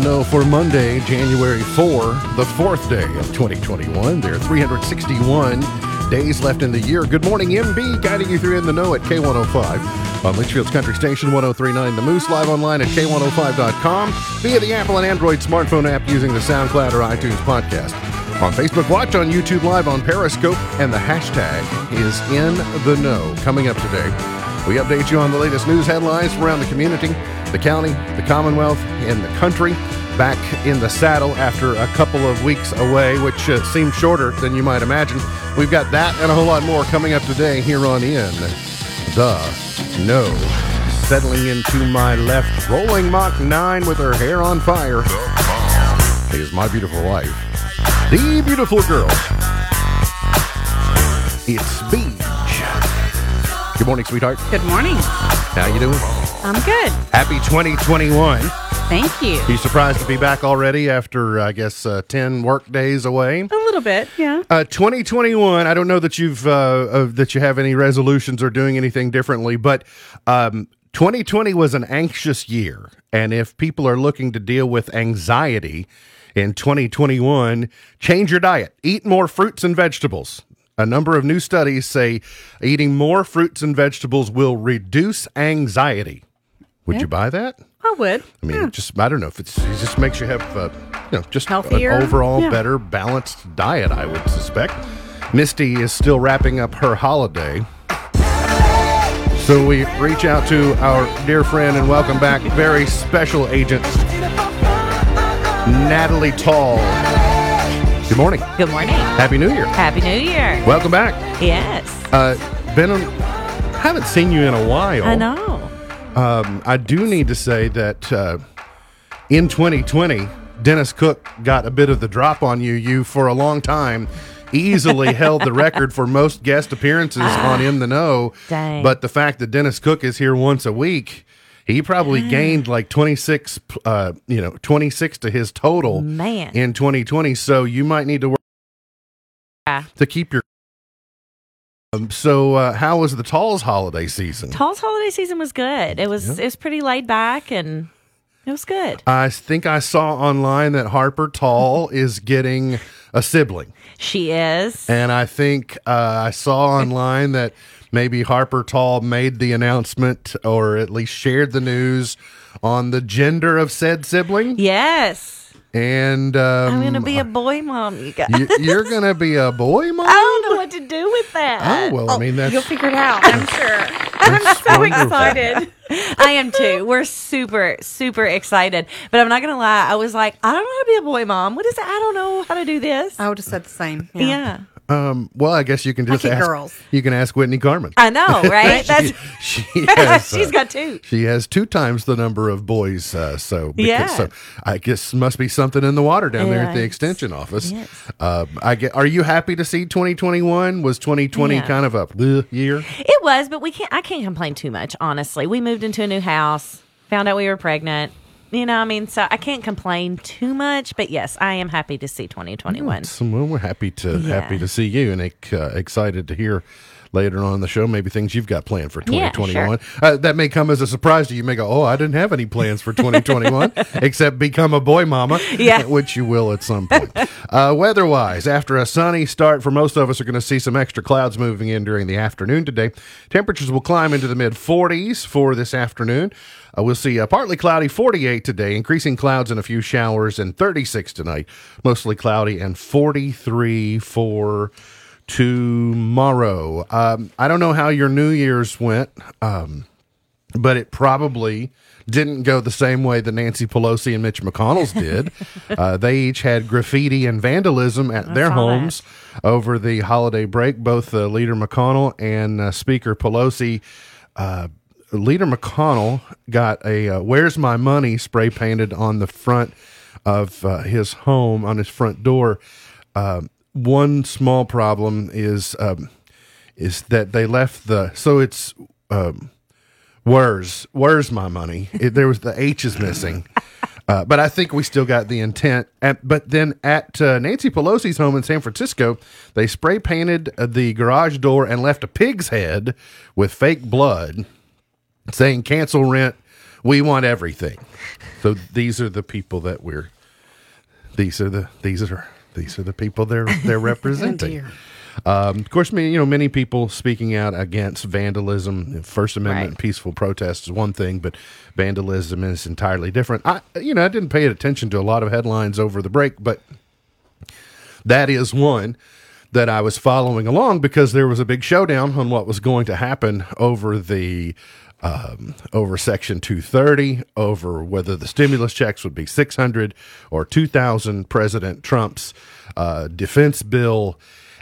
the know for Monday, January 4, the fourth day of 2021. There are 361 days left in the year. Good morning, MB, guiding you through in the know at K105 on Leitchfield's Country Station 1039 The Moose, live online at K105.com via the Apple and Android smartphone app using the SoundCloud or iTunes podcast. On Facebook Watch, on YouTube Live, on Periscope, and the hashtag is in the know. Coming up today, we update you on the latest news headlines from around the community, the county, the Commonwealth, and the country. Back in the saddle after a couple of weeks away, which uh, seemed shorter than you might imagine. We've got that and a whole lot more coming up today here on In the Know. Settling into my left, rolling Mach 9 with her hair on fire, is my beautiful wife, the beautiful girl. It's Beach. Good morning, sweetheart. Good morning. How you doing? I'm good. Happy 2021. Thank you. You surprised to be back already after, I guess, uh, 10 work days away? A little bit, yeah. Uh, 2021. I don't know that you've uh, uh, that you have any resolutions or doing anything differently, but um, 2020 was an anxious year, and if people are looking to deal with anxiety in 2021, change your diet. Eat more fruits and vegetables. A number of new studies say eating more fruits and vegetables will reduce anxiety. Would Yeah. you buy that? I would. I mean, it just I don't know if it's it just makes you have uh, you know just Healthier? an overall Yeah. better balanced diet. I would suspect. Misty is still wrapping up her holiday, so we reach out to our dear friend and welcome back very special agent Natalie Tall. Good morning. Good morning. Happy New Year. Happy New Year. Welcome back. Yes. Uh, been on, haven't seen you in a while. I know. Um, I do need to say that uh, in 2020, Dennis Cook got a bit of the drop on you. You, for a long time, easily held the record for most guest appearances on In the Know. Dang. But the fact that Dennis Cook is here once a week, he probably gained like 26, uh, you know, 26 to his total Man. in 2020. So you might need to work Yeah. to keep your. Um, so, uh, how was the Talls holiday season? Tall's holiday season was good. It was it was pretty laid back and it was good. I think I saw online that Harper Tall is getting a sibling. She is. And I think uh, I saw online that maybe Harper Tall made the announcement or at least shared the news on the gender of said sibling. Yes. And um, I'm gonna be a boy mom, you guys. you, you're going to be a boy, mom? I don't know what to do with that. Oh, well, I mean, that's. You'll figure it out, I'm sure. I'm so wonderful. excited. I am too. We're super, super excited. But I'm not gonna lie, I was like, I don't know how to be a boy mom. What is it? I don't know how to do this. I would have said the same. yeah. Um, well, I guess you can just ask. girls. You can ask Whitney Carmen. I know, right? That's she, she has, she's uh, got two. She has two times the number of boys. Uh, so because, Yeah. so I guess must be something in the water down there at the extension office. Yes. Uh, I get. Are you happy to see 2021? Was 2020 Yeah. kind of a bleh year? It was, but we can't. I can't complain too much, honestly. We moved into a new house, found out we were pregnant. You know, I mean, so I can't complain too much. But yes, I am happy to see 2021. Well, we're happy to Yeah. happy to see you and uh, excited to hear later on in the show maybe things you've got planned for Yeah, 2021. uh, that may come as a surprise to you. You may go, "Oh, I didn't have any plans for 2021 except become a boy mama." Yeah. which you will at some point. uh, weather-wise, after a sunny start for most of us, are going to see some extra clouds moving in during the afternoon today. Temperatures will climb into the mid 40s for this afternoon. Uh, we'll see uh, partly cloudy 48 today, increasing clouds and a few showers, and 36 tonight, mostly cloudy, and 43 for tomorrow. Um, I don't know how your New Year's went, um, but it probably didn't go the same way that Nancy Pelosi and Mitch McConnell's did. uh, they each had graffiti and vandalism at their saw that. homes over the holiday break. Both uh, Leader McConnell and uh, Speaker Pelosi. Uh, Leader McConnell got a uh, "Where's My Money" spray painted on the front of uh, his home on his front door. Um one small problem is um, is that they left the so it's um, where's where's my money? It, there was the H is missing. Uh, but I think we still got the intent. At, but then at uh, Nancy Pelosi's home in San Francisco, they spray painted uh, the garage door and left a pig's head with fake blood, saying "cancel rent." we want everything. So these are the people that we're. These are the these are these are the people they're they're representing. Um, of course, many, you know many people speaking out against vandalism, First Amendment, Right. peaceful protest is one thing, but vandalism is entirely different. I, you know, I didn't pay attention to a lot of headlines over the break, but that is one that I was following along because there was a big showdown on what was going to happen over the um, over Section 230, over whether the stimulus checks would be 600 or 2,000, President Trump's uh, defense bill,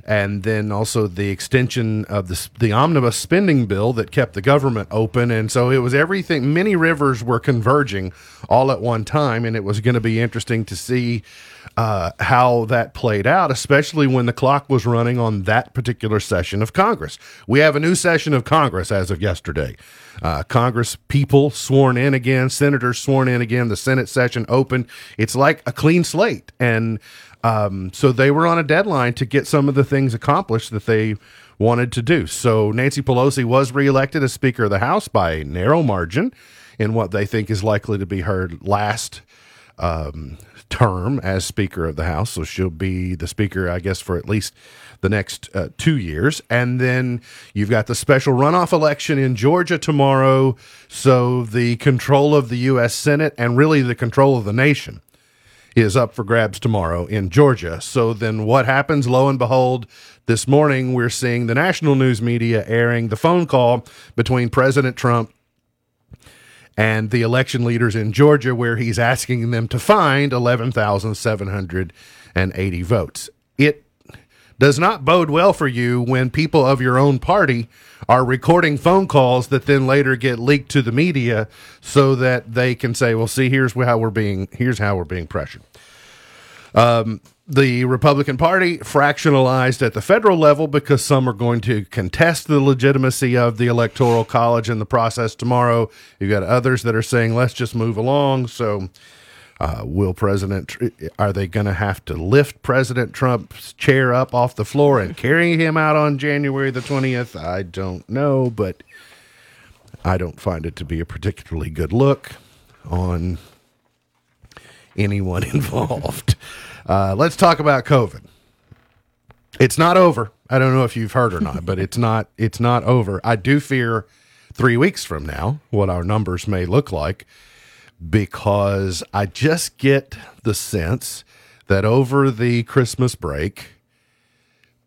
and then also the extension of the the omnibus spending bill that kept the government open, and so it was everything. Many rivers were converging all at one time, and it was going to be interesting to see uh, how that played out, especially when the clock was running on that particular session of Congress. We have a new session of Congress as of yesterday. Uh, Congress people sworn in again, senators sworn in again, the Senate session open. It's like a clean slate. And um, so they were on a deadline to get some of the things accomplished that they wanted to do. So Nancy Pelosi was reelected as Speaker of the House by a narrow margin in what they think is likely to be her last um, term as Speaker of the House. So she'll be the Speaker, I guess, for at least the next uh, two years. And then you've got the special runoff election in Georgia tomorrow. So the control of the U.S. Senate and really the control of the nation is up for grabs tomorrow in Georgia. So then what happens? Lo and behold, this morning we're seeing the national news media airing the phone call between President Trump and the election leaders in Georgia, where he's asking them to find 11,780 votes. It does not bode well for you when people of your own party are recording phone calls that then later get leaked to the media so that they can say, well, see, here's how we're being, here's how we're being pressured um, the Republican Party fractionalized at the federal level because some are going to contest the legitimacy of the Electoral College in the process tomorrow. You've got others that are saying, let's just move along. So, uh, will President, are they going to have to lift President Trump's chair up off the floor and carry him out on January the 20th? I don't know, but I don't find it to be a particularly good look on anyone involved. Uh, let's talk about COVID. It's not over. I don't know if you've heard or not, but it's not. It's not over. I do fear three weeks from now what our numbers may look like, because I just get the sense that over the Christmas break,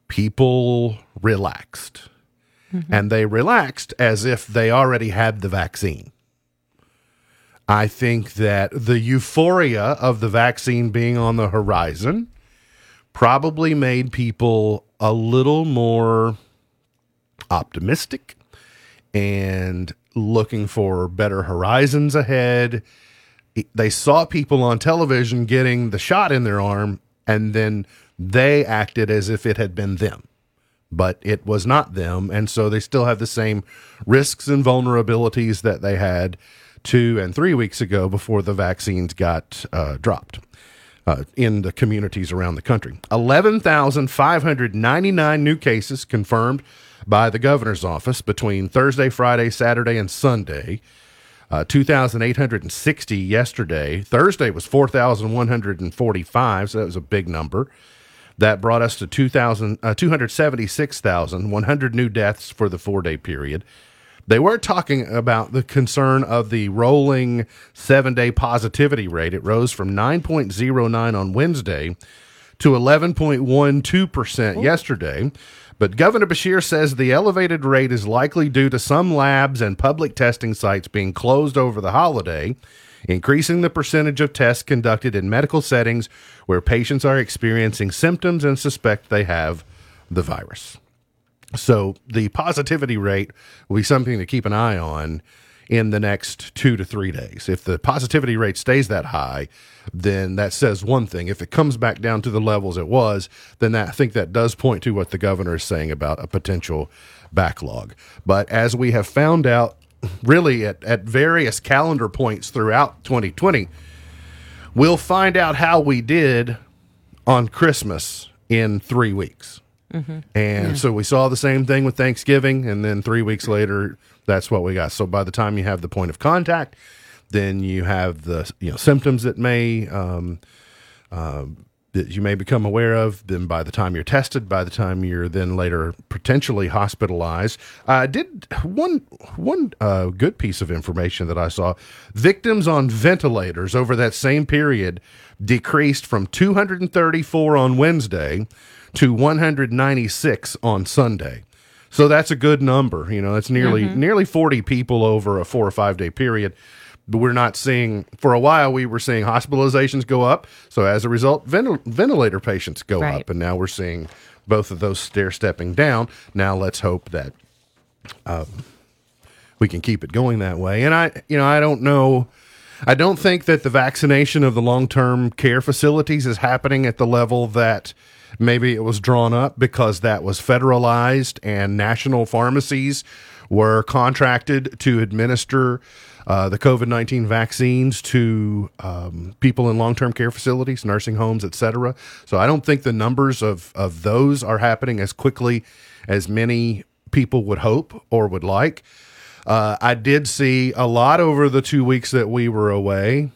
people relaxed, mm-hmm. and they relaxed as if they already had the vaccine. I think that the euphoria of the vaccine being on the horizon probably made people a little more optimistic and looking for better horizons ahead. They saw people on television getting the shot in their arm, and then they acted as if it had been them. But it was not them. And so they still have the same risks and vulnerabilities that they had two and three weeks ago before the vaccines got uh, dropped uh, in the communities around the country. 11,599 new cases confirmed by the governor's office between Thursday, Friday, Saturday, and Sunday. Uh, 2,860 yesterday. Thursday was 4,145, so that was a big number. That brought us to 2,000, uh, 276,100 new deaths for the four day period. They were talking about the concern of the rolling seven day positivity rate. It rose from 9.09 on Wednesday to 11.12% yesterday. But Governor Beshear says the elevated rate is likely due to some labs and public testing sites being closed over the holiday, increasing the percentage of tests conducted in medical settings where patients are experiencing symptoms and suspect they have the virus. So the positivity rate will be something to keep an eye on in the next two to three days. If the positivity rate stays that high, then that says one thing. If it comes back down to the levels it was, then that, I think that does point to what the governor is saying about a potential backlog. But as we have found out, really at, at various calendar points throughout 2020, we'll find out how we did on Christmas in three weeks. Mm-hmm. And so we saw the same thing with Thanksgiving, and then three weeks later, that's what we got. So by the time you have the point of contact, then you have the you know symptoms that may um, um, that you may become aware of. Then by the time you're tested, by the time you're then later potentially hospitalized, I did one one uh, good piece of information that I saw: victims on ventilators over that same period decreased from 234 on Wednesday to 196 on Sunday. So that's a good number. You know, that's nearly nearly 40 people over a four or five day period. But we're not seeing for a while. We were seeing hospitalizations go up. So as a result, ventil- ventilator patients go Right. up, and now we're seeing both of those stair stepping down. Now let's hope that um, we can keep it going that way. And I, you know, I don't know. I don't think that the vaccination of the long term care facilities is happening at the level that maybe it was drawn up because that was federalized and national pharmacies were contracted to administer uh, the COVID 19 vaccines to um, people in long term care facilities, nursing homes, et cetera. So I don't think the numbers of, of those are happening as quickly as many people would hope or would like. Uh, I did see a lot over the two weeks that we were away,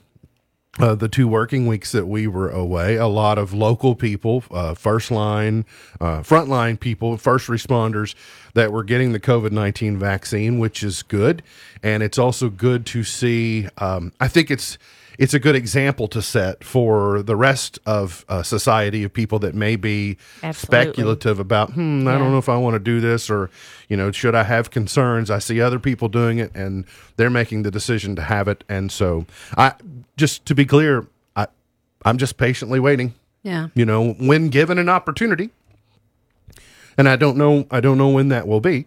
uh, the two working weeks that we were away. A lot of local people, uh, first line, uh, frontline people, first responders that were getting the COVID 19 vaccine, which is good. And it's also good to see, um, I think it's. It's a good example to set for the rest of uh, society of people that may be Absolutely. speculative about, hmm, I don't know if I want to do this or, you know, should I have concerns? I see other people doing it and they're making the decision to have it. And so I just to be clear, I I'm just patiently waiting. Yeah. You know, when given an opportunity. And I don't know I don't know when that will be.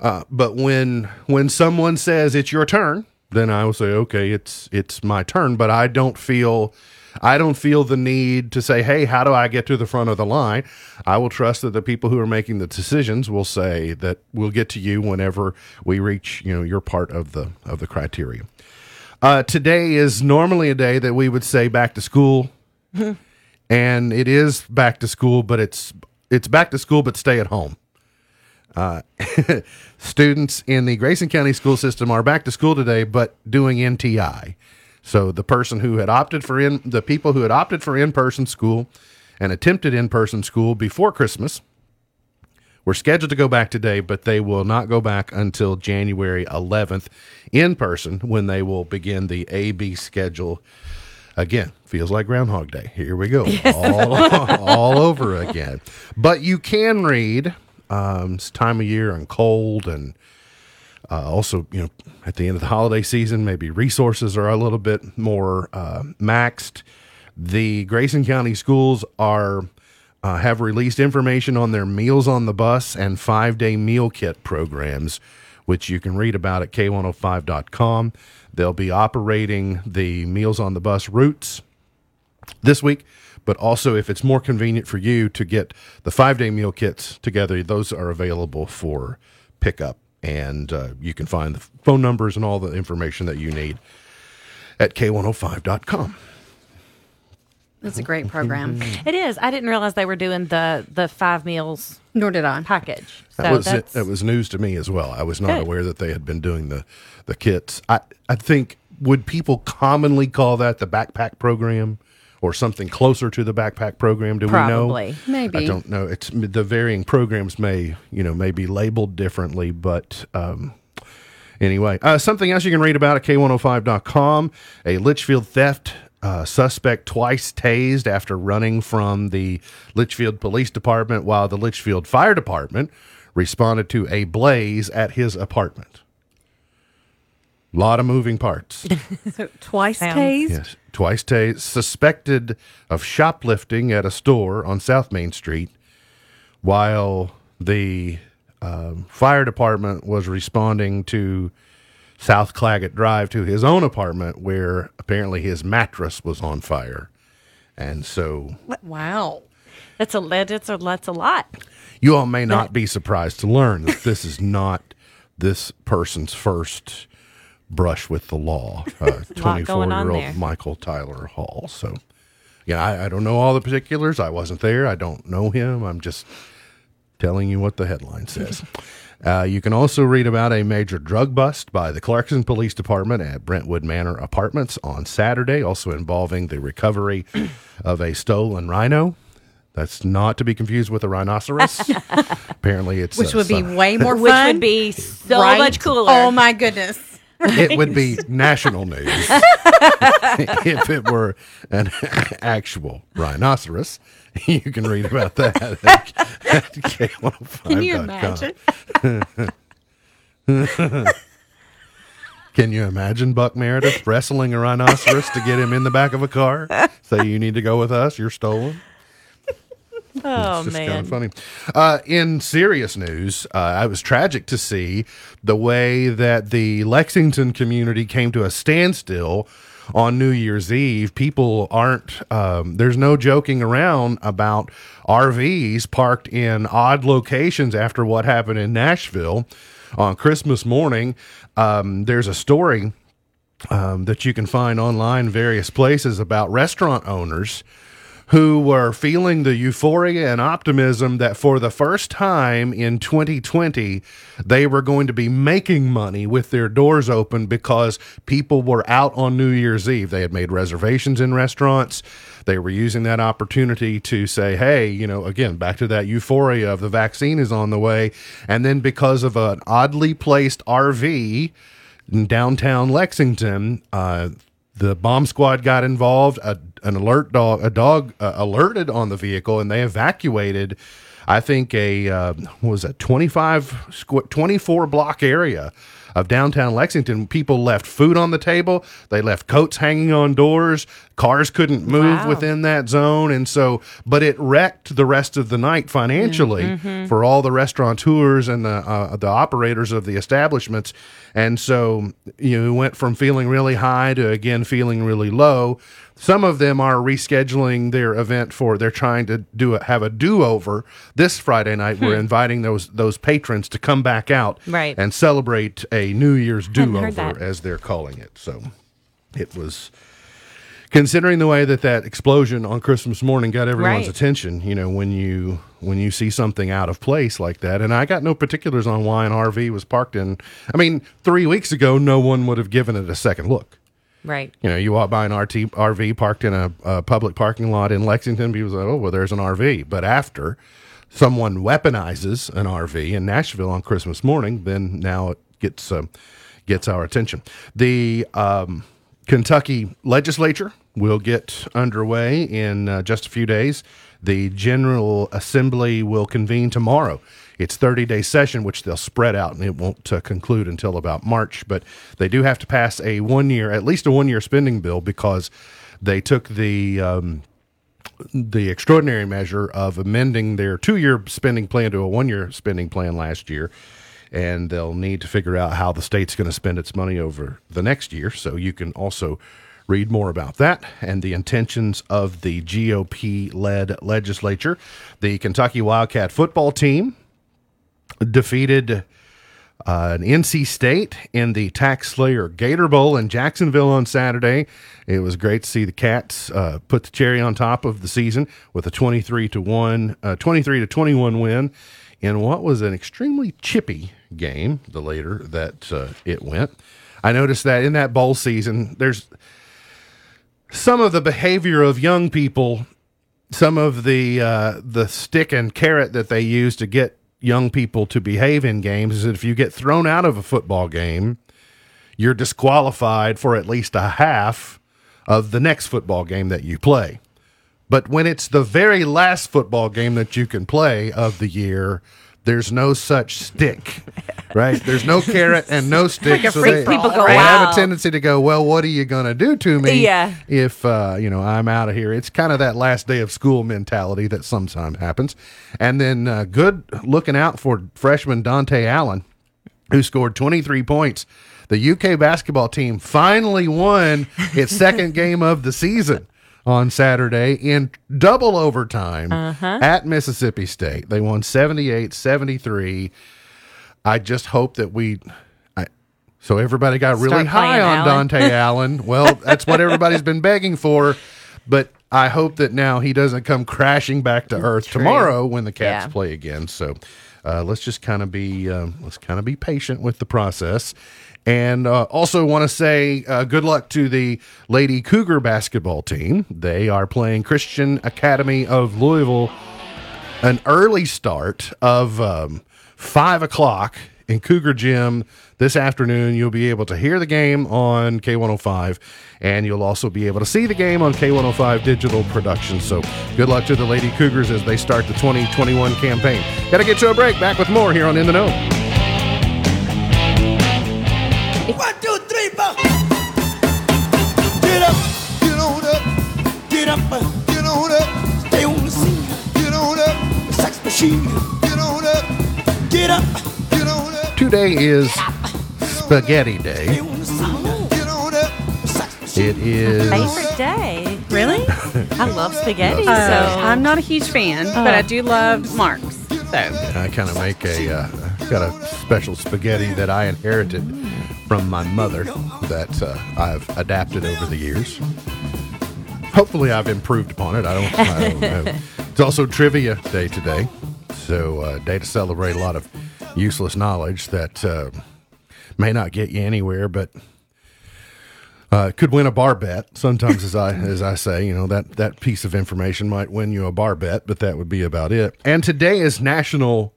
Uh, but when when someone says it's your turn, then I will say, okay, it's it's my turn. But I don't feel I don't feel the need to say, hey, how do I get to the front of the line? I will trust that the people who are making the decisions will say that we'll get to you whenever we reach, you know, your part of the of the criteria. Uh, today is normally a day that we would say back to school, and it is back to school, but it's it's back to school, but stay at home. Uh, students in the Grayson County school system are back to school today, but doing NTI. So the person who had opted for in the people who had opted for in person school and attempted in person school before Christmas were scheduled to go back today, but they will not go back until January 11th in person when they will begin the AB schedule again. Feels like Groundhog Day. Here we go, all, all over again. But you can read. Um, time of year and cold, and uh, also you know at the end of the holiday season, maybe resources are a little bit more uh, maxed. The Grayson County schools are uh, have released information on their Meals on the Bus and five day meal kit programs, which you can read about at k105.com. They'll be operating the Meals on the Bus routes this week, but also if it's more convenient for you to get the five day meal kits together, those are available for pickup. And uh, you can find the phone numbers and all the information that you need at k105.com. That's a great program. It is. I didn't realize they were doing the the five meals Nor did I. package. So That was it. that's That was news to me as well. I was not Good. aware that they had been doing the the kits. I I think would people commonly call that the backpack program or something closer to the backpack program? Do Probably. we know? Maybe. I don't know. It's the varying programs may you know may be labeled differently, but. Um, Anyway, uh, something else you can read about at K105.com. A Leitchfield theft uh, suspect twice tased after running from the Leitchfield Police Department while the Leitchfield Fire Department responded to a blaze at his apartment. Lot of moving parts. So twice Sounds- tased. Yes, twice tased, suspected of shoplifting at a store on South Main Street, while the um, fire department was responding to South Claggett Drive to his own apartment, where apparently his mattress was on fire, and so Wow. that's a that's a that's a lot. you all may not be surprised to learn that this is not this person's first brush with the law. Uh, Lot going on 24 year there. old Michael Tyler Hall. So, yeah, I, I don't know all the particulars. I wasn't there. I don't know him. I'm just telling you what the headline says. Uh, you can also read about a major drug bust by the Clarkson Police Department at Brentwood Manor Apartments on Saturday, also involving the recovery of a stolen rhino. That's not to be confused with a rhinoceros. Apparently, it's Which uh, would be some- way more fun. Which fun. would be so right? much cooler. Oh my goodness. It would be national news if it were an actual rhinoceros. You can read about that at, at K105.com. Can you oh imagine? Can you imagine Buck Meredith wrestling a rhinoceros to get him in the back of a car? Say you need to go with us. You're stolen. Oh It's just man. kind of funny. Uh, in serious news, uh, it was tragic to see the way that the Lexington community came to a standstill on New Year's Eve. People aren't, um, there's no joking around about RVs parked in odd locations after what happened in Nashville on Christmas morning. Um, there's a story um, that you can find online various places about restaurant owners who were feeling the euphoria and optimism that for the first time in 2020 they were going to be making money with their doors open because people were out on New Year's Eve. They had made reservations in restaurants. They were using that opportunity to say, hey, you know, again, back to that euphoria of the vaccine is on the way. And then because of an oddly placed RV, in downtown Lexington. Uh, the bomb squad got involved. A, an alert dog, a dog uh, alerted on the vehicle, and they evacuated. I think a uh, what was a twenty five squ- twenty four block area of downtown Lexington. People left food on the table. They left coats hanging on doors. Cars couldn't move Wow. within that zone, and so but it wrecked the rest of the night financially for all the restaurateurs and the uh, the operators of the establishments. And so you know, went from feeling really high to again feeling really low. Some of them are rescheduling their event for they're trying to do a, have a do over this Friday night. We're inviting those those patrons to come back out Right. and celebrate a New Year's do over as they're calling it. So it was considering the way that that explosion on Christmas morning got everyone's Right. attention, you know, when you when you see something out of place like that, and I got no particulars on why an RV was parked in. I mean, three weeks ago, no one would have given it a second look. Right. You know, you walk by an RT, RV parked in a, a public parking lot in Lexington, people say, "Oh, well, there's an RV." But after someone weaponizes an RV in Nashville on Christmas morning, then now it gets uh, gets our attention. The um, Kentucky legislature will get underway in uh, just a few days. The General Assembly will convene tomorrow. It's 30 day session, which they'll spread out, and it won't uh, conclude until about March. But they do have to pass a one year, at least a one year spending bill, because they took the um, the extraordinary measure of amending their two year spending plan to a one year spending plan last year. And they'll need to figure out how the state's going to spend its money over the next year. So you can also read more about that and the intentions of the GOP led legislature. The Kentucky Wildcat football team defeated uh, an NC State in the Tax Slayer Gator Bowl in Jacksonville on Saturday. It was great to see the Cats uh, put the cherry on top of the season with a 23 to 1 uh, 23 to 21 win in what was an extremely chippy game the later that uh, it went. I noticed that in that bowl season there's some of the behavior of young people some of the uh, the stick and carrot that they use to get young people to behave in games is that if you get thrown out of a football game, you're disqualified for at least a half of the next football game that you play. But when it's the very last football game that you can play of the year, there's no such stick, right? There's no carrot and no stick. a so they, People go, they have a tendency to go, well, what are you going to do to me Yeah. if, uh, you know, I'm out of here? It's kind of that last day of school mentality that sometimes happens. And then uh, good looking out for freshman Dontaie Allen, who scored 23 points. The UK basketball team finally won its second game of the season on Saturday in double overtime at Mississippi State. They won 78 73. I just hope that we. I, so everybody got really high on Allen. Dontaie Allen. Well, that's what everybody's been begging for. But I hope that now he doesn't come crashing back to earth tomorrow when the Cats Yeah. play again. So uh, let's just kind of be um, let's kind of be patient with the process. And uh, also want to say uh, good luck to the Lady Cougar basketball team. They are playing Christian Academy of Louisville an early start of um, five o'clock in Cougar Gym this afternoon. You'll be able to hear the game on K105, and you'll also be able to see the game on K105 digital production. So, good luck to the Lady Cougars as they start the 2021 campaign. Got to get to a break. Back with more here on In the Know. One, two, three, four. Get up, get on up, get up, uh, get on up. Stay on the scene, get on up. Sex machine, get on up, get up, get on up. Today is Spaghetti Day. on the scene, get on up. Sex machine. It is. Favorite day. Really? I love spaghetti. Uh, so I'm not a huge fan, but I do love Mark's. So I kind of make a uh, got a special spaghetti that I inherited from my mother that uh, I've adapted over the years. Hopefully, I've improved upon it. I don't. I don't know. It's also trivia day today, so uh, day to celebrate a lot of useless knowledge that uh, may not get you anywhere, but uh, could win a bar bet. Sometimes, as I as I say, you know that that piece of information might win you a bar bet, but that would be about it. And today is National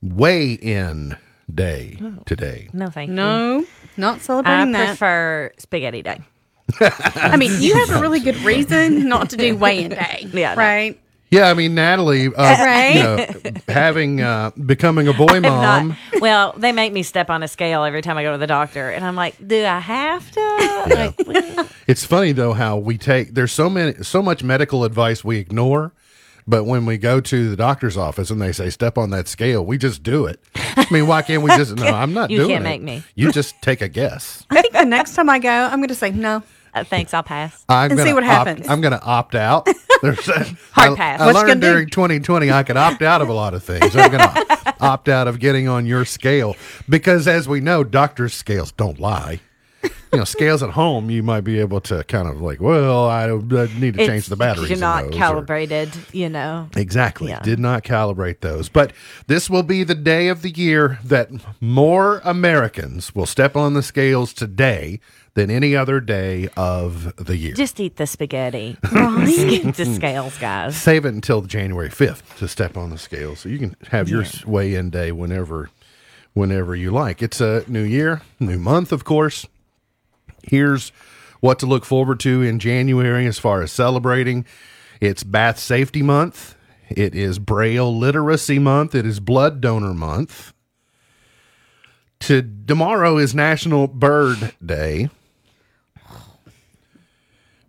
Weigh-In Day. Today, no, thank you. no, not I celebrating that. I prefer spaghetti day. I mean, you have a really good reason not to do weigh-in day. Yeah, I know. right. yeah. I mean, Natalie, uh, Right? you know, having uh, becoming a boy I'm not- mom. well, they make me step on a scale every time I go to the doctor, and I'm like, do I have to? Like, well, It's funny though how we take there's so many so much medical advice we ignore, but when we go to the doctor's office and they say step on that scale, we just do it. I mean, why can't we just? No, I'm not You doing can't it. make me. You just take a guess. I think the next time I go, I'm going to say no. uh, thanks, I'll pass. I'm And gonna see what opt- happens. I'm going to opt out. There's a, Hard I, pass. I What you learned gonna do? during 2020 I could opt out of a lot of things. I'm going to opt out of getting on your scale because, as we know, doctors' scales don't lie. You know, scales at home, you might be able to kind of like, well, I, I need to change the batteries. You're not those, or- calibrated, you know. Exactly. Yeah. Did not calibrate those. But this will be the day of the year that more Americans will step on the scales today than any other day of the year. Just eat the spaghetti. Skip the scales, guys. Save it until January 5th to step on the scales. So you can have your weigh in day whenever whenever you like. It's a new year, new month, of course. Here's what to look forward to in January as far as celebrating. It's Bath Safety Month. It is Braille Literacy Month. It is Blood Donor Month. To tomorrow is National Bird Day.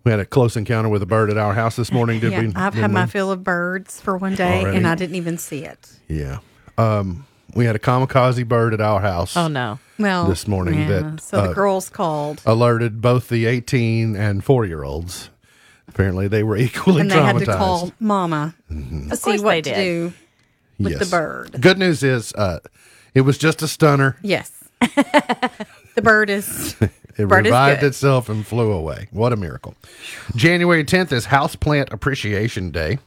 We had a close encounter with a bird at our house this morning, did Yeah, we? I've had my fill of birds for one day, Already? and I didn't even see it. Yeah. Um, we had a kamikaze bird at our house. Oh, no. Well, This morning yeah, that, so the uh, girls called, Alerted both the 18 and 4 year olds. Apparently, they were equally and they traumatized. had to call Mama to see what they to did. do with Yes. the bird. Good news is, uh, it was just a stunner. Yes, the bird is. It Bird revived good. itself and flew away. What a miracle. January 10th is Houseplant Appreciation Day.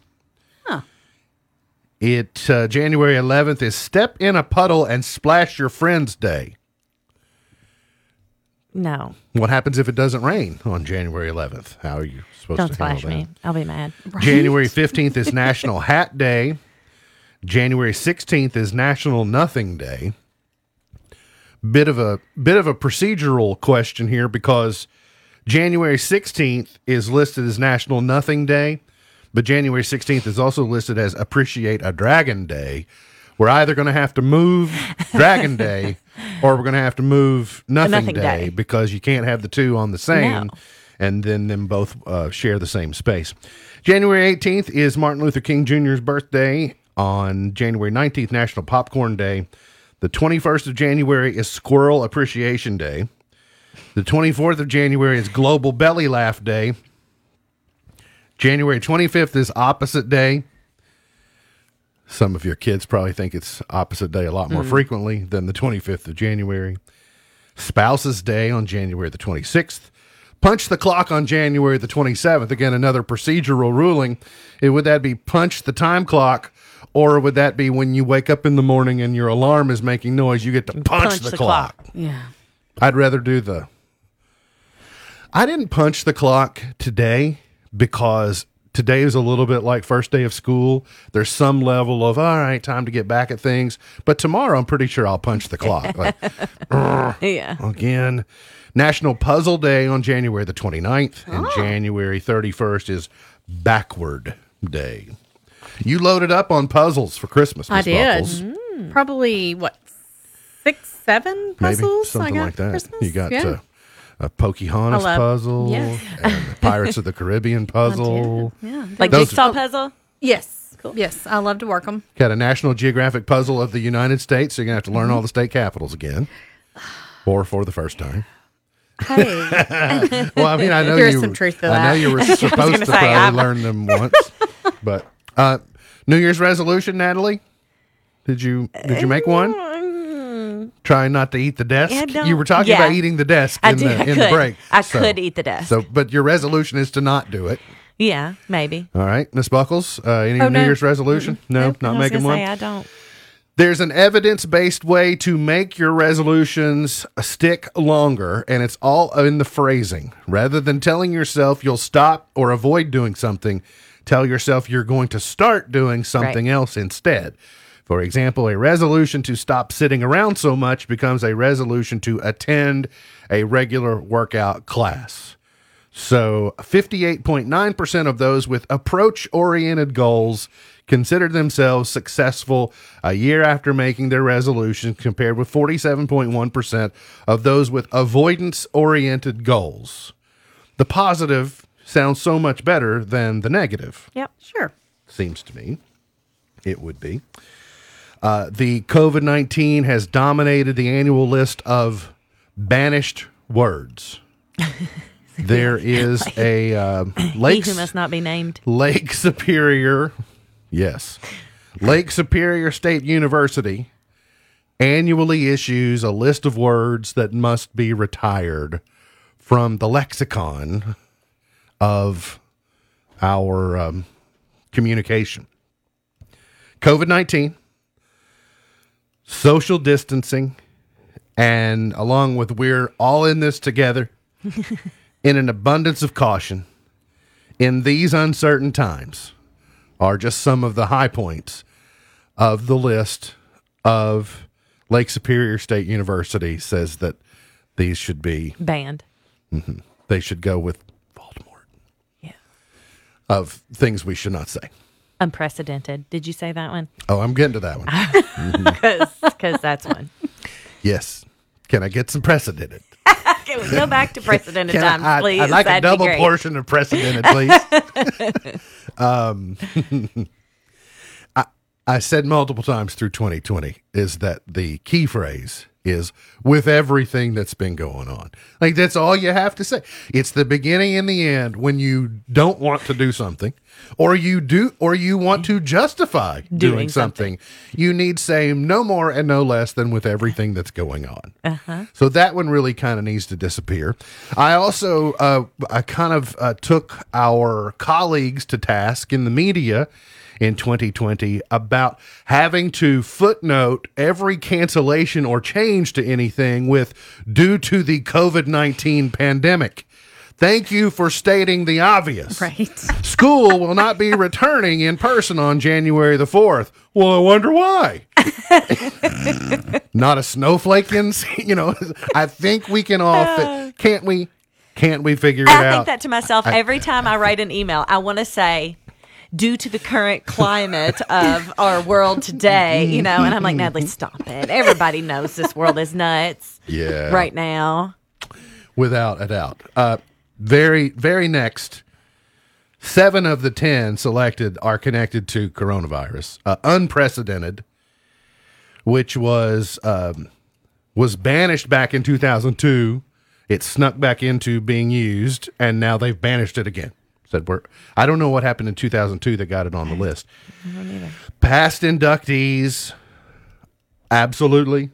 It uh, January 11th is Step in a Puddle and Splash Your Friends Day. No. What happens if it doesn't rain on January 11th? How are you supposed Don't to splash me. I'll be mad. that? January 15th is National Hat Day. January 16th is National Nothing Day. Bit of a bit of a procedural question here because January 16th is listed as National Nothing Day, but January 16th is also listed as Appreciate a Dragon Day. We're either going to have to move Dragon Day or we're going to have to move Nothing, Nothing Day, Day. because you can't have the two on the same No. and then them both uh, share the same space. January 18th is Martin Luther King Jr.'s birthday. On January 19th, National Popcorn Day. The 21st of January is Squirrel Appreciation Day. The 24th of January is Global Belly Laugh Day. January 25th is Opposite Day. Some of your kids probably think it's Opposite Day a lot more hmm. frequently than the 25th of January. Spouses Day on January the 26th. punch the clock on January the 27th. Again, another procedural ruling. It, would that be punch the time clock, or would that be when you wake up in the morning and your alarm is making noise, you get to punch, the, clock? Yeah. I'd rather do the. I didn't punch the clock today because today is a little bit like first day of school. There's some level of all right, time to get back at things. But tomorrow, I'm pretty sure I'll punch the clock. Like, Yeah. again. National Puzzle Day on January the 29th, and Oh. January 31st is Backward Day. You loaded up on puzzles for Christmas. I did. Buckles. Probably what six, seven Maybe puzzles I something like that. Christmas? You got yeah. uh, a Pocahontas love- puzzle, yes. and the Pirates of the Caribbean puzzle. yeah. Like Those- jigsaw puzzle? yes, cool. yes. I love to work them. Got a National Geographic puzzle of the United States. So you're gonna have to learn Mm-hmm. all the state capitals again, or for the first time. Hey, Well, I mean, I know There is you. some truth to I know you were supposed gonna to say, probably I'm- learn them once, but uh, New Year's resolution, Natalie. Did you did you make one? Trying not to eat the desk. I don't- you were talking yeah. about eating the desk I in did. the I in could. the break. I So- could eat the desk. So, but your resolution is to not do it. yeah, maybe. All right, Miss Buckles. Uh, any Oh, New no. Year's resolution? No, Nope, I not was making one. Say, I don't. There's an evidence based way to make your resolutions stick longer, and it's all in the phrasing. Rather than telling yourself you'll stop or avoid doing something, tell yourself you're going to start doing something Right. else instead. For example, a resolution to stop sitting around so much becomes a resolution to attend a regular workout class. So 58.9% of those with approach oriented goals considered themselves successful a year after making their resolution, compared with 47.1% of those with avoidance oriented goals. The positive sounds so much better than the negative, Yep. sure. seems to me. It would be. Uh, the COVID 19 has dominated the annual list of banished words. There is a uh, He Lake, who must not be named. Lake Superior, yes, Lake Superior State University annually issues a list of words that must be retired from the lexicon of our um, communication. COVID 19, social distancing, and along with we're all in this together in an abundance of caution in these uncertain times are just some of the high points of the list of Lake Superior State University says that these should be Banned. Mm-hmm. they should go with Voldemort Yeah. of things we should not say. Unprecedented. Did you say that one? Oh, I'm getting to that one. Because that's one. yes. Can I get some precedented? Can we go back to precedented Can times, I, I- please? I'd like That'd be double portion of precedented, please. um, I, I said multiple times through 2020 is that the key phrase is with everything that's been going on. Like that's all you have to say. It's the beginning and the end when you don't want to do something or you do or you want to justify doing, Doing something. You need say no more and no less than with everything that's going on. So that one really kind of needs to disappear. I also uh, I kind of uh, took our colleagues to task in the media in 2020 about having to footnote every cancellation or change to anything with due to the COVID-19 pandemic. Thank you for stating the obvious. Right. School will not be returning in person on January the 4th. Well, I wonder why. not a snowflake in, you know, I think we can all, fi- uh. can't we? Can't we figure it I out? I think that to myself every time I write an email. I want to say, due to the current climate of our world today, you know, and I'm like, Natalie, stop it. Everybody knows this world is nuts yeah. right now. Without a doubt. Uh, very, very next, seven of the 10 selected are connected to coronavirus. Uh, unprecedented, which was, um, was banished back in 2002. It snuck back into being used, and now they've banished it again. Said we're, I don't know what happened in 2002 that got it on the list. Past inductees, absolutely.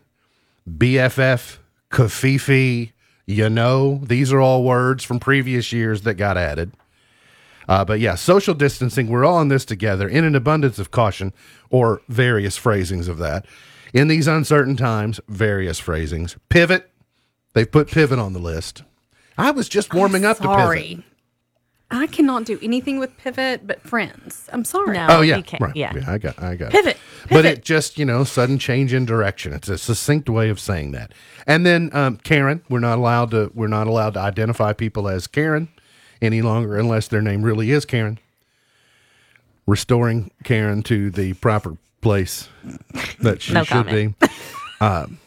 BFF, covfefe, You know, these are all words from previous years that got added. Uh, but yeah, social distancing, we're all in this together in an abundance of caution or various phrasings of that. In these uncertain times, various phrasings. Pivot, they've put pivot on the list. I was just warming up to pivot. Sorry. I cannot do anything with pivot but friends. I'm sorry. No. Oh yeah, can't- right. yeah. I got, I got it. Pivot. But it just, you know, sudden change in direction. It's a succinct way of saying that. And then um, Karen, we're not allowed to, we're not allowed to identify people as Karen any longer unless their name really is Karen. Restoring Karen to the proper place that she No should comment. be. Um,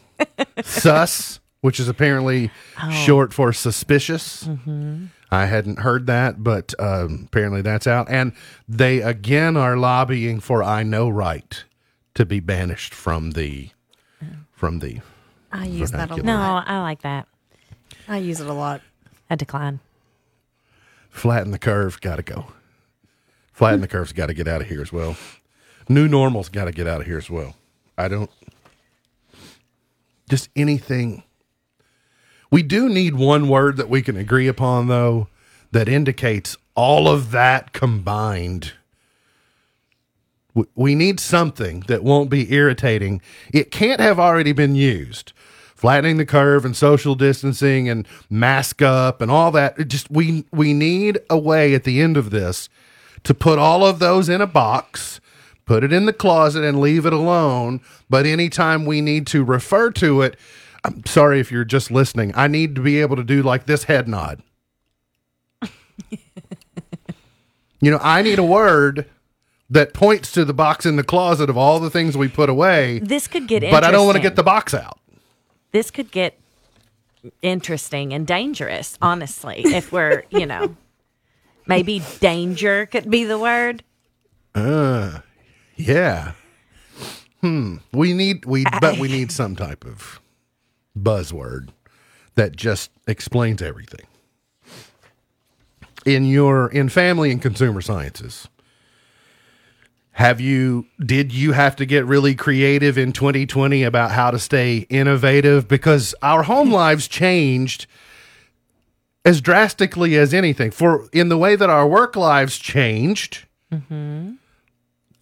sus, which is apparently Oh. short for suspicious. Mm-hmm. I hadn't heard that, but um, apparently that's out. And they again are lobbying for "I know right" to be banished from the from the. I use that a lot. No, I like that. I use it a lot. I decline. Flatten the curve, got to go. Flatten the curve's got to get out of here as well. New normal's got to get out of here as well. I don't. Just anything. We do need one word that we can agree upon, though, that indicates all of that combined. We need something that won't be irritating. It can't have already been used. Flattening the curve and social distancing and mask up and all that. It just we we need a way at the end of this to put all of those in a box, put it in the closet and leave it alone. But anytime we need to refer to it, I'm sorry if you're just listening. I need to be able to do like this head nod. you know, I need a word that points to the box in the closet of all the things we put away, This could get but I don't want to get the box out. this could get interesting and dangerous, honestly, if we're, you know, maybe danger could be the word. Uh, Yeah. Hmm. We need we but we need some type of buzzword that just explains everything. In your in family and consumer sciences, have you did you have to get really creative in 2020 about how to stay innovative? Because our home lives changed as drastically as anything. For in the way that our work lives changed mm-hmm.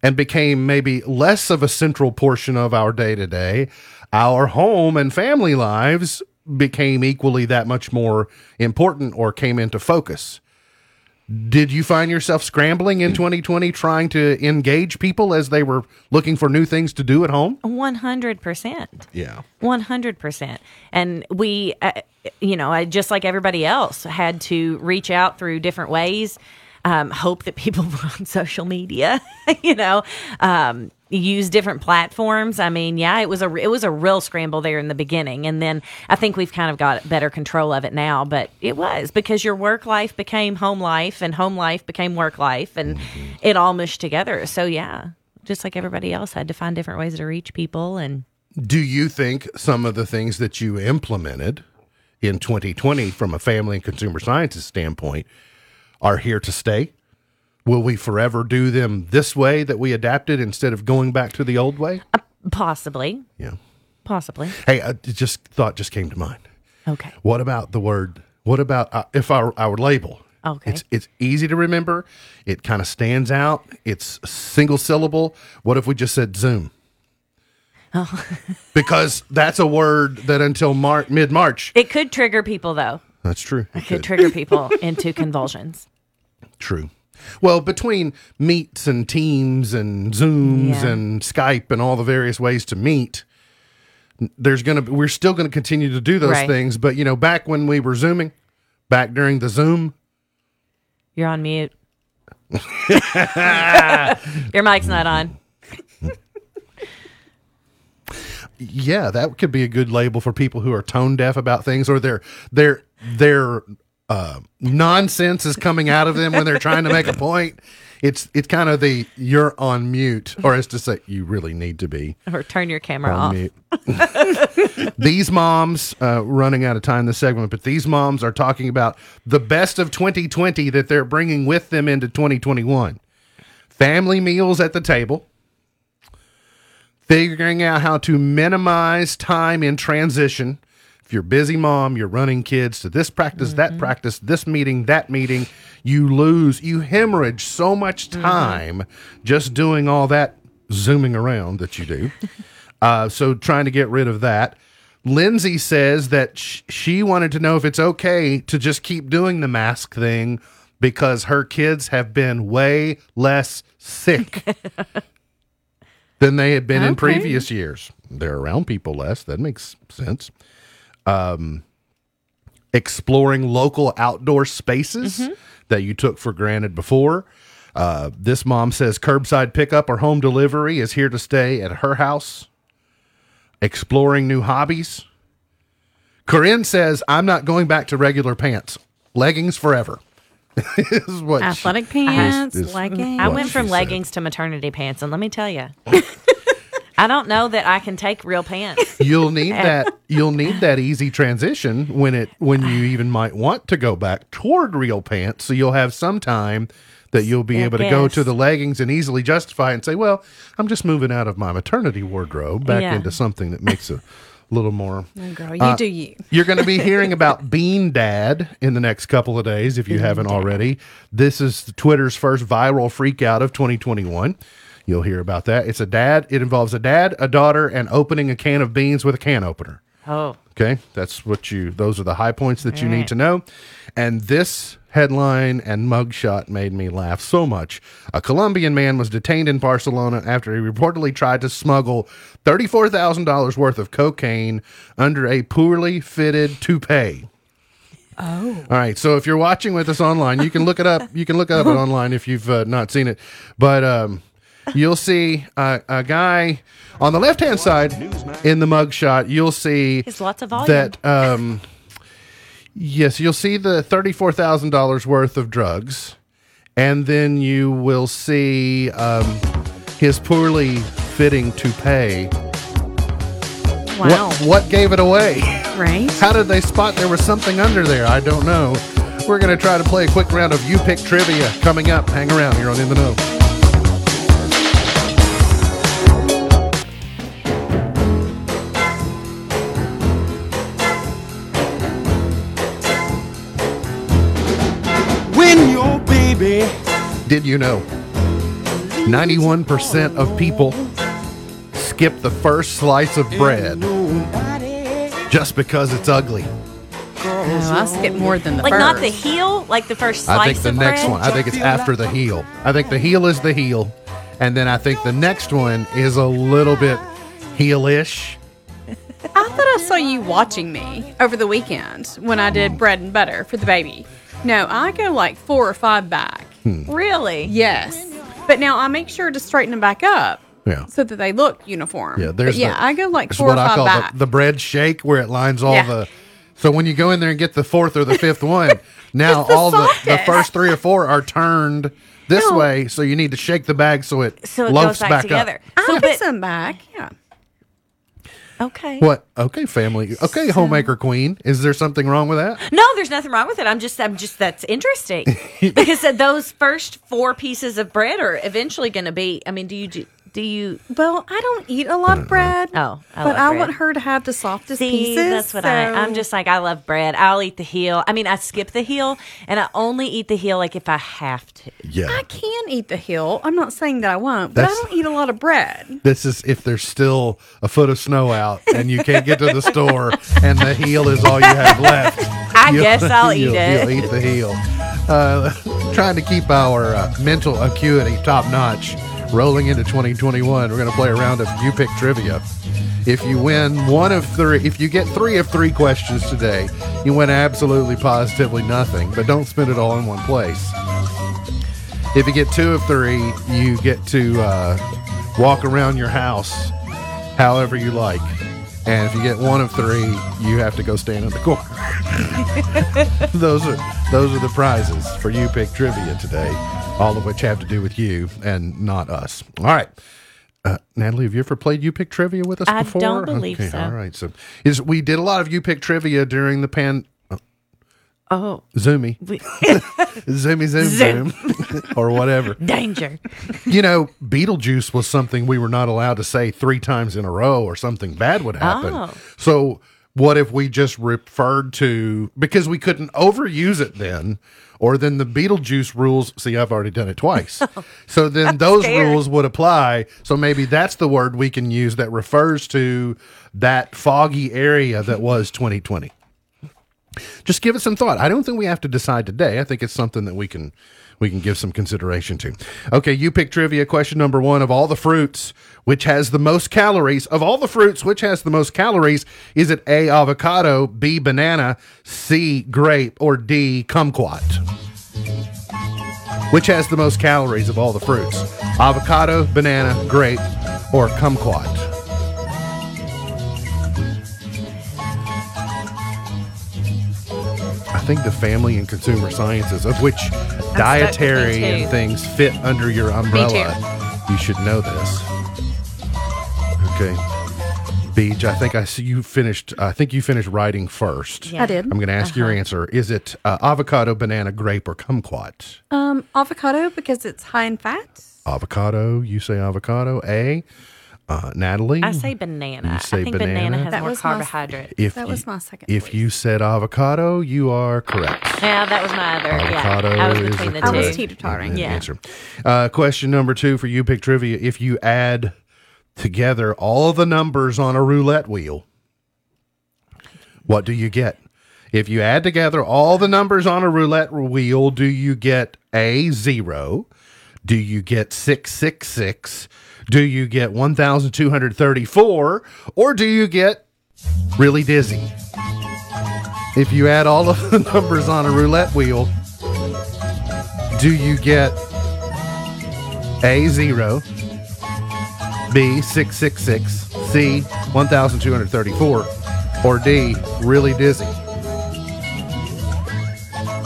And became maybe less of a central portion of our day to day, our home and family lives became equally that much more important or came into focus. Did you find yourself scrambling in 2020 trying to engage people as they were looking for new things to do at home? 100%. Yeah. 100%. And we, uh, you know, I, just like everybody else, had to reach out through different ways, um, hope that people were on social media, you know, um, use different platforms. I mean, yeah, it was a it was a real scramble there in the beginning, and then I think we've kind of got better control of it now. But it was because your work life became home life, and home life became work life, and it all mushed together. So yeah, just like everybody else had to find different ways to reach people and. Do you think some of the things that you implemented in 2020 from a family and consumer sciences standpoint are here to stay? Will we forever do them this way that we adapted instead of going back to the old way? Possibly. Yeah. Possibly. Hey, I just thought just came to mind. Okay. What about the word? What about uh, if our our label? Okay. It's it's easy to remember. It kind of stands out. It's single syllable. What if we just said Zoom? Oh. because that's a word that until Mar- mid March. It could trigger people, though. That's true. It could trigger people into convulsions. True. Well, between meets and teams and Zooms Yeah. and Skype and all the various ways to meet, there's gonna be, we're still gonna continue to do those Right. things. But you know, back when we were zooming, back during the Zoom, You're on mute. Your mic's not on. yeah, that could be a good label for people who are tone deaf about things or they're they're their uh, nonsense is coming out of them when they're trying to make a point. It's it's kind of the you're on mute, or as to say you really need to be. Or turn your camera off. these moms, uh, running out of time this segment, but these moms are talking about the best of 2020 that they're bringing with them into 2021. Family meals at the table, figuring out how to minimize time in transition, if you're a busy mom, you're running kids to this practice, that practice, this meeting, that meeting, you lose, you hemorrhage so much time just doing all that zooming around that you do. uh, so trying to get rid of that. Lindsay says that sh- she wanted to know if it's okay to just keep doing the mask thing because her kids have been way less sick than they had been in previous years. They're around people less. That makes sense. Um, exploring local outdoor spaces that you took for granted before. Uh, this mom says curbside pickup or home delivery is here to stay at her house. Exploring new hobbies. Corinne says, I'm not going back to regular pants. Leggings forever. is what she- Athletic pants, is- leggings. I went she from said. leggings to maternity pants, and let me tell you, I don't know that I can take real pants. you'll need that you'll need that easy transition when it when you even might want to go back toward real pants so you'll have some time that you'll be I able to go to the leggings and easily justify and say well i'm just moving out of my maternity wardrobe back Yeah. into something that makes a little more girl, you uh, do you. you're going to be hearing about Bean Dad in the next couple of days if you haven't already. This is Twitter's first viral freak out of 2021. You'll hear about that. It's a dad, it involves a dad, a daughter, and opening a can of beans with a can opener. Oh, Okay, that's what you. Those are the high points that you All need to know. And this headline and mugshot made me laugh so much. A Colombian man was detained in Barcelona after he reportedly tried to smuggle thirty-four thousand dollars worth of cocaine under a poorly fitted toupee. Oh. All right. So if you're watching with us online, you can look it up. You can look it up it online if you've uh, not seen it. But um, you'll see uh, a guy on the left hand side in the mugshot. You'll see lots of volume. that. Um, yes, you'll see the thirty-four thousand dollars worth of drugs, and then you will see um, his poorly fitting toupee. Wow. What what gave it away? Right? How did they spot there was something under there? I don't know. We're going to try to play a quick round of You Pick Trivia coming up. Hang around here on In the Know. Baby Did you know 91% of people skip the first slice of bread just because it's ugly? Oh, I skip more than the like first. not the heel, like the first slice of break. I think the of next bread? one, I think it's after the heel. I think the heel is the heel. And then I think the next one is a little bit heelish. I thought I saw you watching me over the weekend when I did bread and butter for the baby. No, I go like four or five back. Hmm. Really? Yes. But now I make sure to straighten them back up Yeah. so that they look uniform. Yeah, there's But yeah, the- I go like four or what I five call back. the, the bread shake where it lines all Yeah. the. So when you go in there and get the fourth or the fifth one, now the all the, the first three or four are turned this No. way. So you need to shake the bag so it So it loafs goes back, back, together. up. So, I but put some back. Yeah. Okay. What? Okay, family. Okay, homemaker queen. Is there something wrong with that? No, there's nothing wrong with it. I'm just, I'm just. That's interesting because those first four pieces of bread are eventually going to be. I mean, do you do, do you? Well, I don't eat a lot of bread. Oh, I but love I bread. want her to have the softest See, pieces. that's what I. I'm just like I love bread. I'll eat the heel. I mean, I skip the heel, and I only eat the heel like if I have to. Yeah. I can eat the heel. I'm not saying that I won't, but That's- I don't eat a lot of bread. This is if there's still a foot of snow out and you can't get to the store and the heel is all you have left. I you'll- guess I'll eat you'll- it. You'll eat the heel. Uh, trying to keep our uh, mental acuity top notch. Rolling into 2021, we're going to play a round of You Pick Trivia. If you win one of three, if you get three of three questions today, you win absolutely positively nothing, but don't spend it all in one place. If you get two of three, you get to uh, walk around your house however you like. And if you get one of three, you have to go stand in the corner. those are those are the prizes for you pick trivia today, all of which have to do with you and not us. All right. Uh, Natalie, have you ever played You Pick Trivia with us I before? don't believe so. All right. So is we did a lot of You Pick Trivia during the pan Oh, Zoomy. we- Zoomy Zoom Zoom. Zoom. or whatever. danger. You know, Beetlejuice was something we were not allowed to say three times in a row or something bad would happen. Oh. So what if we just referred to because we couldn't overuse it then, or then the Beetlejuice rules? See, I've already done it twice, oh, so then those scared. rules would apply. So maybe that's the word we can use that refers to that foggy area that was 2020 just give it some thought. I don't think we have to decide today. I think it's something that we can we can give some consideration to. Okay, you pick trivia question number 1 of all the fruits which has the most calories of all the fruits which has the most calories is it A avocado, B banana, C grape or D kumquat? Which has the most calories of all the fruits? Avocado, banana, grape or kumquat? Think the family and consumer sciences, of which dietary and things fit under your umbrella, you should know this. Okay. Beach, I think I see you finished. I think you finished writing first. Yeah. I did. I'm going to ask your answer. Is it uh, avocado, banana, grape, or kumquat? Um, avocado because it's high in fat. Avocado. You say avocado. A. Uh, Natalie. I say banana. You say I think banana, banana? has That more was my- carbohydrate. If That you- was my second If choice. you said avocado, you are correct. Yeah, that was my other. Avocado yeah, I was is between the the I two. was teeter-tottering. Yeah. answer. Uh, question number two for you, pick trivia. If you add together all the numbers on a roulette wheel, what do you get? If you add together all the numbers on a roulette wheel, do you get a zero? Do you get 666? Do you get 1,234? Or do you get really dizzy? If you add all of the numbers on a roulette wheel, do you get A zero, B six six six, C one thousand two hundred thirty four, or D really dizzy?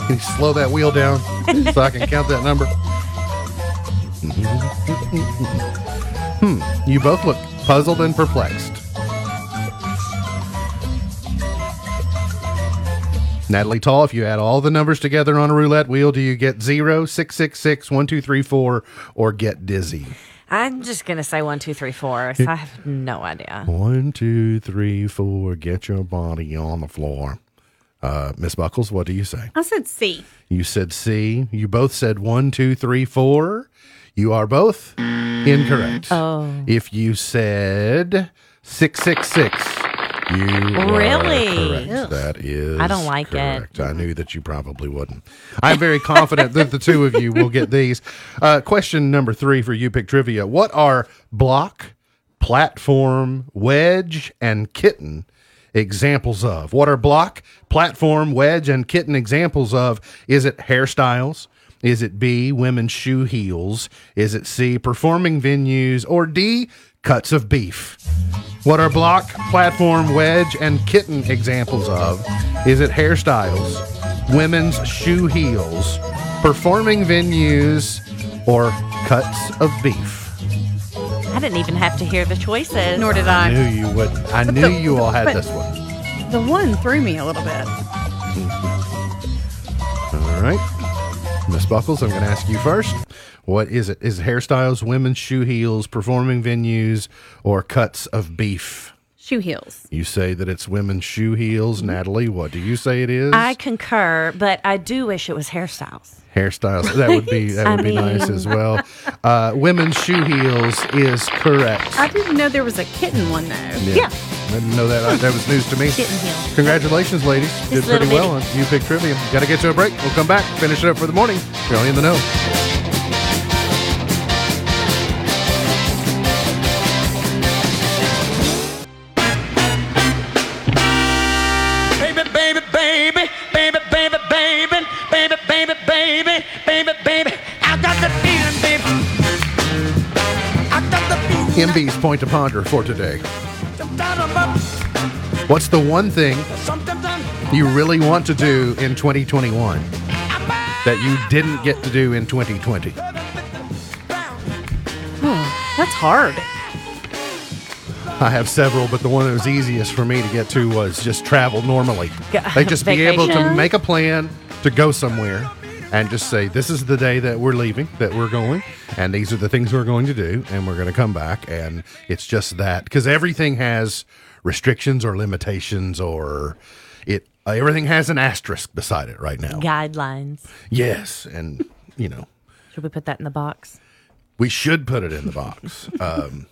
Can you slow that wheel down so I can count that number? hmm. You both look puzzled and perplexed. Natalie Tall, if you add all the numbers together on a roulette wheel, do you get 0, 666, 1234, or get dizzy? I'm just gonna say one, two, three, four. So I have no idea. One, two, three, four, get your body on the floor. Uh, Miss Buckles, what do you say? I said C. You said C. You both said one, two, three, four. You are both incorrect. Oh. If you said 666, you are Really? correct. That is I don't like it. I knew that you probably wouldn't. I'm very confident that the two of you will get these. Uh, question number three for you pick trivia. What are block, platform, wedge, and kitten examples of? What are block, platform, wedge, and kitten examples of? Is it hairstyles? Is it B, women's shoe heels? Is it C, performing venues? Or D, cuts of beef? What are block, platform, wedge, and kitten examples of? Is it hairstyles, women's shoe heels, performing venues, or cuts of beef? I didn't even have to hear the choices. Nor did I I. knew you wouldn't. I knew the- you all had this one. The one threw me a little bit. All right. Miss Buckles, I'm going to ask you first. What is it? Is it hairstyles, women's shoe heels, performing venues, or cuts of beef? Shoe heels. You say that it's women's shoe heels. Mm-hmm. Natalie, what do you say it is? I concur, but I do wish it was hairstyles. Hairstyles. That would be that would I be nice as well. Uh, women's shoe heels is correct. I didn't know there was a kitten one though. Yeah. I didn't know that. That was news to me. Kitten heel. Congratulations, ladies. Did pretty well on You Pick Trivia. Got to get to a break. We'll come back, finish it up for the morning. You're only in the know. MB's point to ponder for today. What's the one thing you really want to do in 2021 that you didn't get to do in 2020? Hmm, that's hard. I have several, but the one that was easiest for me to get to was just travel normally. Like just be able to Vacation. make a plan to go somewhere and just say, this is the day that we're leaving, that we're going, and these are the things we're going to do, and we're going to come back. And it's just that because everything has restrictions or limitations or it uh, everything has an asterisk beside it right now. Guidelines. Yes, and you know Should we put that in the box? we should put it in the box. Um,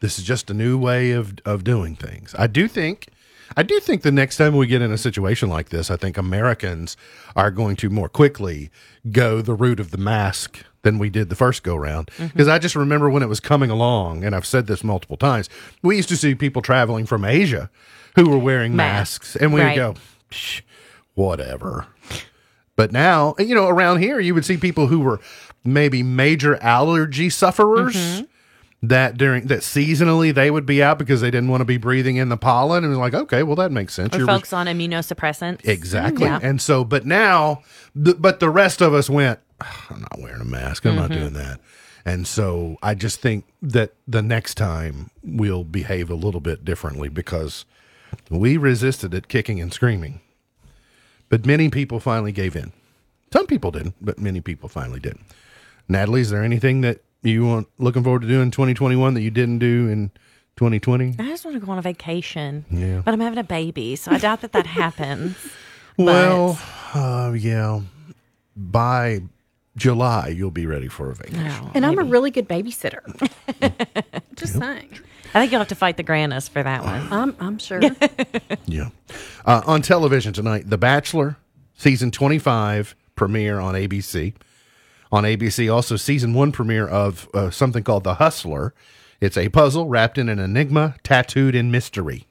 this is just a new way of of doing things. I do think, I do think the next time we get in a situation like this, I think Americans are going to more quickly go the route of the mask than we did the first go round. Because I just remember when it was coming along, and I've said this multiple times. We used to see people traveling from Asia who were wearing Masks. masks, and we would Right. go, "Psh, whatever. But now, you know, around here, you would see people who were maybe major allergy sufferers Mm-hmm. That during that seasonally they would be out because they didn't want to be breathing in the pollen. And was like, okay, well, that makes sense. Or You're folks on immunosuppressants. Exactly. Yeah. And so, but now, th- but the rest of us went, ah, I'm not wearing a mask. I'm not mm-hmm. doing that. And so I just think that the next time we'll behave a little bit differently because we resisted it kicking and screaming. But many people finally gave in. Some people didn't, but many people finally did. Natalie, is there anything that you want looking forward to doing 2021 that you didn't do in 2020? I just want to go on a vacation. Yeah. But I'm having a baby, so I doubt that that happens. Well, uh, yeah. By July, you'll be ready for a vacation. No, And I'm a really good babysitter. Just saying. I think you'll have to fight the Granis for that one. I'm, I'm sure. Yeah. Uh, on television tonight, The Bachelor, season 25 premiere on ABC. On ABC, also season one premiere of uh, something called The Hustler. It's a puzzle wrapped in an enigma, tattooed in mystery.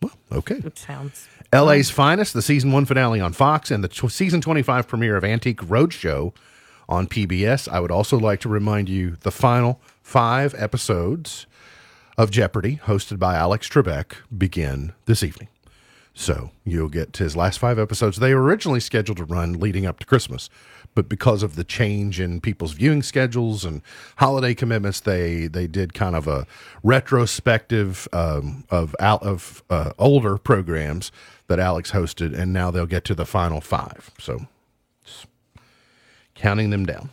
Well, okay. Sounds. LA's Finest, the season one finale on Fox, and the tw- season 25 premiere of Antique Roadshow on PBS. I would also like to remind you the final five episodes of Jeopardy, hosted by Alex Trebek, begin this evening. So you'll get his last five episodes. They were originally scheduled to run leading up to Christmas, but because of the change in people's viewing schedules and holiday commitments, they they did kind of a retrospective um, of out of uh, older programs that Alex hosted, and now they'll get to the final five. So counting them down.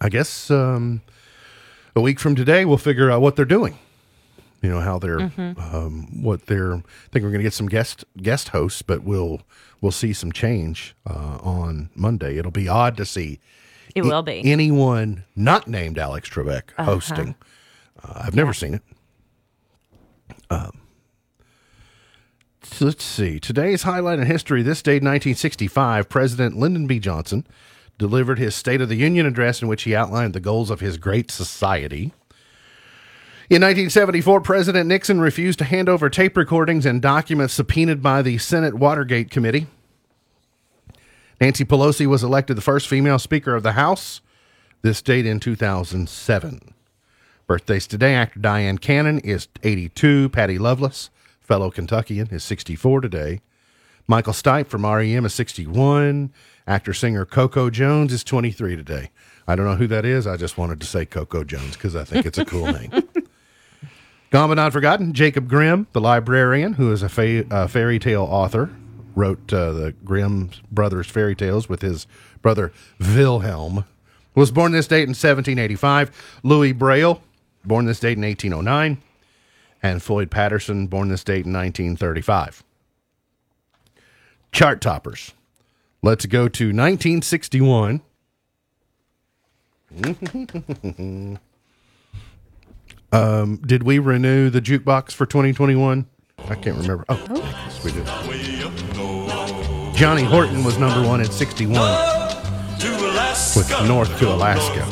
I guess um, a week from today we'll figure out what they're doing you know how they're um, what they're I think we're going to get some guest guest hosts but we'll we'll see some change uh, on Monday. It'll be odd to see It will be. anyone not named Alex Trebek hosting. Uh, I've never seen it. Um, let's see. Today's highlight in history this day 1965 President Lyndon B. Johnson delivered his State of the Union address in which he outlined the goals of his great society in 1974, President Nixon refused to hand over tape recordings and documents subpoenaed by the Senate Watergate Committee. Nancy Pelosi was elected the first female Speaker of the House, this date in 2007. Birthdays today actor Dyan Cannon is 82, Patty Loveless, fellow Kentuckian, is 64 today. Michael Stipe from REM is 61. Actor singer Coco Jones is 23 today. I don't know who that is. I just wanted to say Coco Jones because I think it's a cool name. Gone but not forgotten, Jacob Grimm, the librarian, who is a fa- fairy tale author, wrote uh, the Grimm brothers fairy tales with his brother Wilhelm. Was born this date in 1785. Louis Braille, born this date in 1809. And Floyd Patterson, born this date in 1935. Chart toppers. Let's go to 1961. um, did we renew the jukebox for 2021? I can't remember. Oh, yes, we did. Johnny Horton was number one at 61 to with North to Alaska.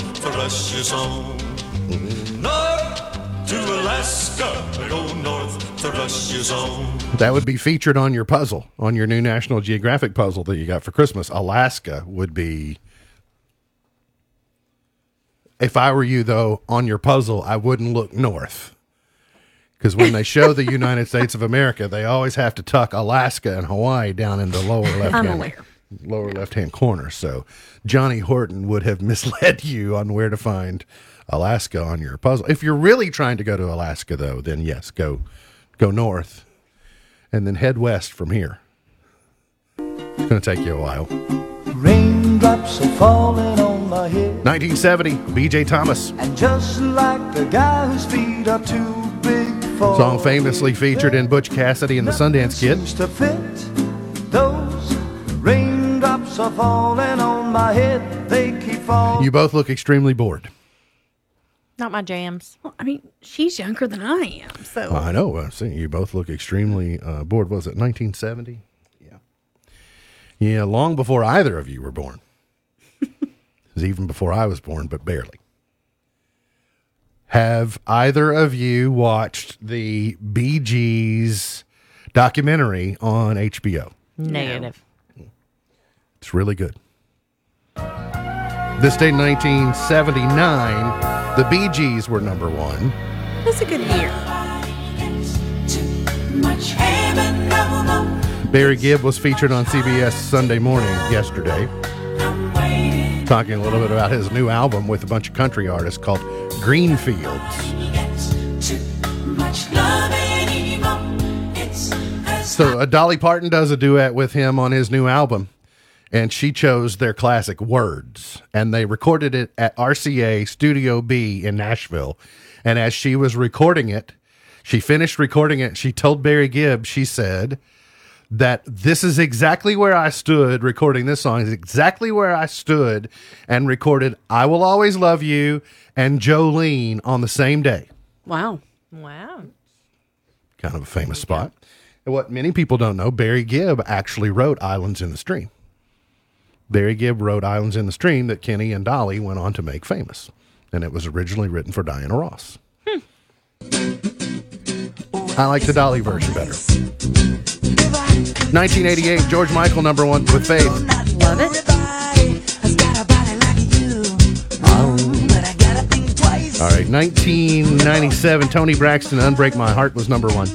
North to Alaska. Go north, thrushes on. That would be featured on your puzzle, on your new National Geographic puzzle that you got for Christmas. Alaska would be. If I were you, though, on your puzzle, I wouldn't look north. Because when they show the United States of America, they always have to tuck Alaska and Hawaii down in the lower left I'm hand aware. lower left hand corner. So Johnny Horton would have misled you on where to find Alaska on your puzzle. If you're really trying to go to Alaska, though, then yes, go go north and then head west from here. It's going to take you a while. Raindrops are falling on my head. 1970, B.J. Thomas. And just like the guy whose feet are too big fall. Song famously featured in Butch Cassidy and the Sundance Kid. Seems to fit. Those raindrops are falling on my head. They keep falling. You both look extremely bored. Not my jams. Well, I mean, she's younger than I am, so I know. I see. You both look extremely uh, bored. Was it 1970? Yeah. Yeah, long before either of you were born. Was even before I was born, but barely. Have either of you watched the Bee Gees documentary on HBO? Negative. It's really good. This day, 1979, the Bee Gees were number one. That's a good year. Barry Gibb was featured on CBS Sunday morning yesterday, talking a little bit about his new album with a bunch of country artists called Greenfields. So uh, Dolly Parton does a duet with him on his new album, and she chose their classic Words, and they recorded it at RCA Studio B in Nashville. And as she was recording it, she finished recording it. She told Barry Gibb, she said that this is exactly where I stood recording this song. Is exactly where I stood and recorded "I Will Always Love You" and Jolene on the same day. Wow. Wow. kind of a famous spot. And what many people don't know, Barry Gibb actually wrote Islands in the Stream. Barry Gibb wrote Islands in the Stream that Kenny and Dolly went on to make famous. And it was originally written for Diana Ross. I like the Dolly version better. 1988, George Michael number one with Faith. Love it. All right, 1997, Toni Braxton, Unbreak My Heart was number one.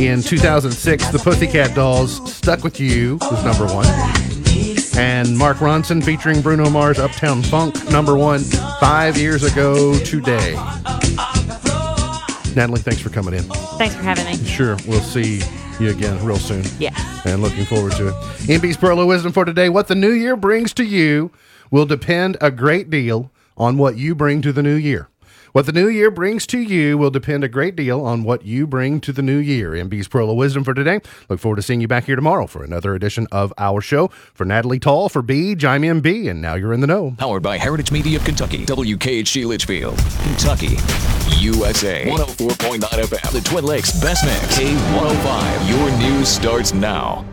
In 2006, the Pussycat Dolls, Stuck With You was number one. And Mark Ronson featuring Bruno Mars, Uptown Funk, number one, five years ago today. Natalie, thanks for coming in. Thanks for having me. Sure, we'll see you again real soon. Yeah. And looking forward to it. MB's Pearl of Wisdom for today. What the new year brings to you will depend a great deal on what you bring to the new year. What the new year brings to you will depend a great deal on what you bring to the new year. MB's Pearl of Wisdom for today. Look forward to seeing you back here tomorrow for another edition of our show. For Natalie Tall, for B, I'm MB, and now you're in the know. Powered by Heritage Media of Kentucky, WKHG Leitchfield, Kentucky, USA. 104.9 FM, the Twin Lakes Best Mix, K105. Your news starts now.